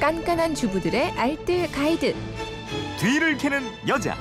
깐깐한 주부들의 알뜰 가이드. 뒤를 캐는 여자.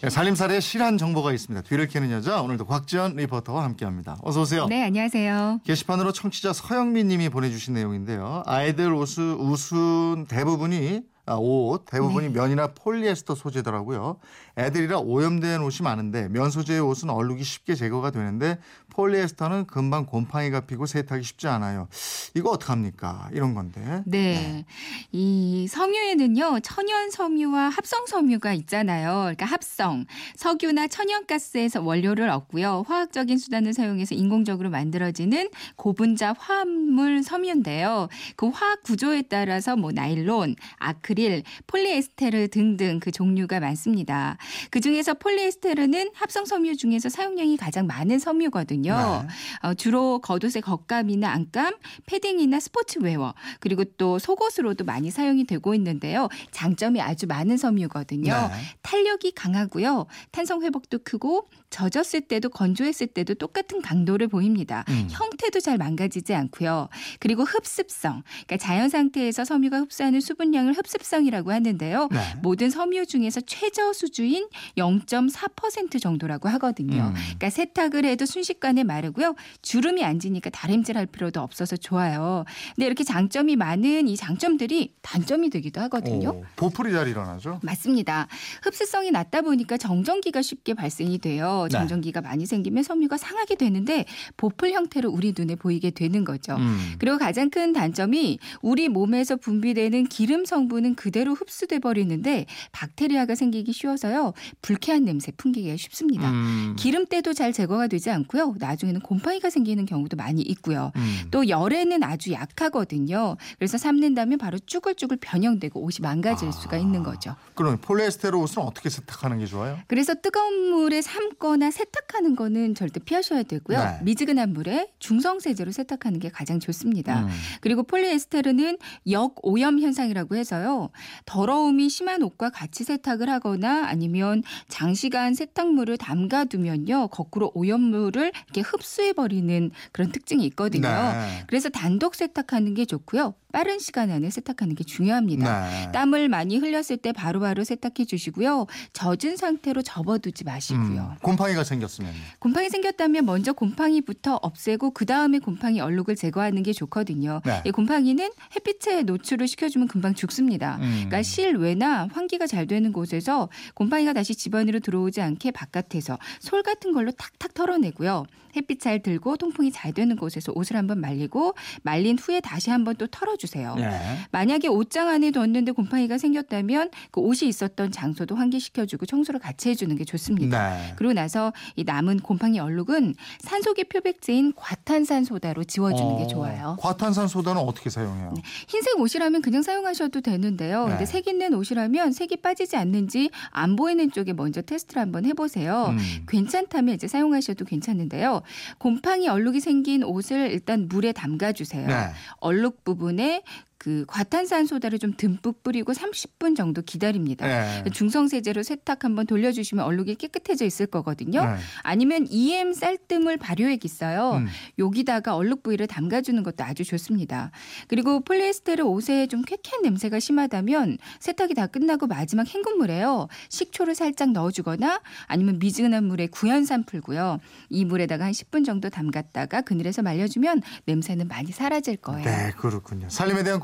네, 살림살이에 실한 정보가 있습니다. 뒤를 캐는 여자 오늘도 곽지연 리포터와 함께합니다. 어서 오세요. 네, 안녕하세요. 게시판으로 청취자 서영민 님이 보내주신 내용인데요. 아이들 옷을, 옷은 대부분이 아, 옷 대부분이 네. 면이나 폴리에스터 소재더라고요. 애들이라 오염된 옷이 많은데 면 소재의 옷은 얼룩이 쉽게 제거가 되는데 폴리에스터는 금방 곰팡이가 피고 세탁이 쉽지 않아요. 이거 어떡합니까? 이런 건데. 네. 이 섬유에는요, 천연 섬유와 합성 섬유가 있잖아요. 그러니까 합성, 석유나 천연가스에서 원료를 얻고요. 화학적인 수단을 사용해서 인공적으로 만들어지는 고분자 화합물 섬유인데요. 그 화학 구조에 따라서 뭐 나일론, 아크릴, 폴리에스테르 등등 그 종류가 많습니다. 그 중에서 폴리에스테르는 합성 섬유 중에서 사용량이 가장 많은 섬유거든요. 어, 주로 겉옷의 겉감이나 안감, 패딩이나 스포츠웨어, 그리고 또 속옷으로도 많이 사용이 되고 있는데요. 장점이 아주 많은 섬유거든요. 네. 탄력이 강하고요. 탄성 회복도 크고 젖었을 때도 건조했을 때도 똑같은 강도를 보입니다. 음. 형태도 잘 망가지지 않고요. 그리고 흡습성, 그러니까 자연 상태에서 섬유가 흡수하는 수분량을 흡습 성이라고 하는데요. 네. 모든 섬유 중에서 최저 수주인 0.4% 정도라고 하거든요. 음. 그러니까 세탁을 해도 순식간에 마르고요. 주름이 안 지니까 다림질할 필요도 없어서 좋아요. 근데 이렇게 장점이 많은 이 장점들이 단점이 되기도 하거든요. 오, 보풀이 잘 일어나죠. 맞습니다. 흡수성이 낮다 보니까 정전기가 쉽게 발생이 돼요. 네. 정전기가 많이 생기면 섬유가 상하게 되는데 보풀 형태로 우리 눈에 보이게 되는 거죠. 음. 그리고 가장 큰 단점이 우리 몸에서 분비되는 기름 성분은 그대로 흡수돼 버리는데 박테리아가 생기기 쉬워서요. 불쾌한 냄새 풍기기가 쉽습니다. 음. 기름때도 잘 제거가 되지 않고요. 나중에는 곰팡이가 생기는 경우도 많이 있고요. 음. 또 열에는 아주 약하거든요. 그래서 삶는다면 바로 쭈글쭈글 변형되고 옷이 망가질 아. 수가 있는 거죠. 그럼 폴리에스테르 옷은 어떻게 세탁하는 게 좋아요? 그래서 뜨거운 물에 삶거나 세탁하는 거는 절대 피하셔야 되고요. 네. 미지근한 물에 중성 세제로 세탁하는 게 가장 좋습니다. 음. 그리고 폴리에스테르는 역오염 현상이라고 해서요. 더러움이 심한 옷과 같이 세탁을 하거나 아니면 장시간 세탁물을 담가두면요. 거꾸로 오염물을 이렇게 흡수해 버리는 그런 특징이 있거든요. 네. 그래서 단독 세탁하는 게 좋고요. 빠른 시간 안에 세탁하는 게 중요합니다. 네. 땀을 많이 흘렸을 때 바로바로 세탁해 주시고요. 젖은 상태로 접어두지 마시고요. 음, 곰팡이가 생겼으면 곰팡이 생겼다면 먼저 곰팡이부터 없애고 그 다음에 곰팡이 얼룩을 제거하는 게 좋거든요. 네. 이 곰팡이는 햇빛에 노출을 시켜주면 금방 죽습니다. 음. 그러니까 실외나 환기가 잘 되는 곳에서 곰팡이가 다시 집안으로 들어오지 않게 바깥에서 솔 같은 걸로 탁탁 털어내고요. 햇빛 잘 들고 통풍이 잘 되는 곳에서 옷을 한번 말리고 말린 후에 다시 한번 또 털어주세요. 네. 만약에 옷장 안에 뒀는데 곰팡이가 생겼다면 그 옷이 있었던 장소도 환기시켜주고 청소를 같이 해주는 게 좋습니다. 네. 그리고 나서 이 남은 곰팡이 얼룩은 산소계 표백제인 과탄산소다로 지워주는 게 어, 좋아요. 과탄산 소다는 어떻게 사용해요? 흰색 옷이라면 그냥 사용하셔도 되는데요. 네. 근데 색 있는 옷이라면 색이 빠지지 않는지 안 보이는 쪽에 먼저 테스트를 한번 해보세요. 음. 괜찮다면 이제 사용하셔도 괜찮은데요. 곰팡이 얼룩이 생긴 옷을 일단 물에 담가 주세요. 네. 얼룩 부분에 그 과탄산 소다를 좀 듬뿍 뿌리고 30분 정도 기다립니다. 네. 중성세제로 세탁 한번 돌려주시면 얼룩이 깨끗해져 있을 거거든요. 네. 아니면 EM 쌀뜨물 발효액 있어요. 음. 여기다가 얼룩 부위를 담가주는 것도 아주 좋습니다. 그리고 폴리에스테르 옷에 좀 쾌쾌한 냄새가 심하다면 세탁이 다 끝나고 마지막 헹군물에요. 식초를 살짝 넣어주거나 아니면 미지근한 물에 구연산 풀고요. 이 물에다가 한 10분 정도 담갔다가 그늘에서 말려주면 냄새는 많이 사라질 거예요. 네, 그렇군요. 살림에 대한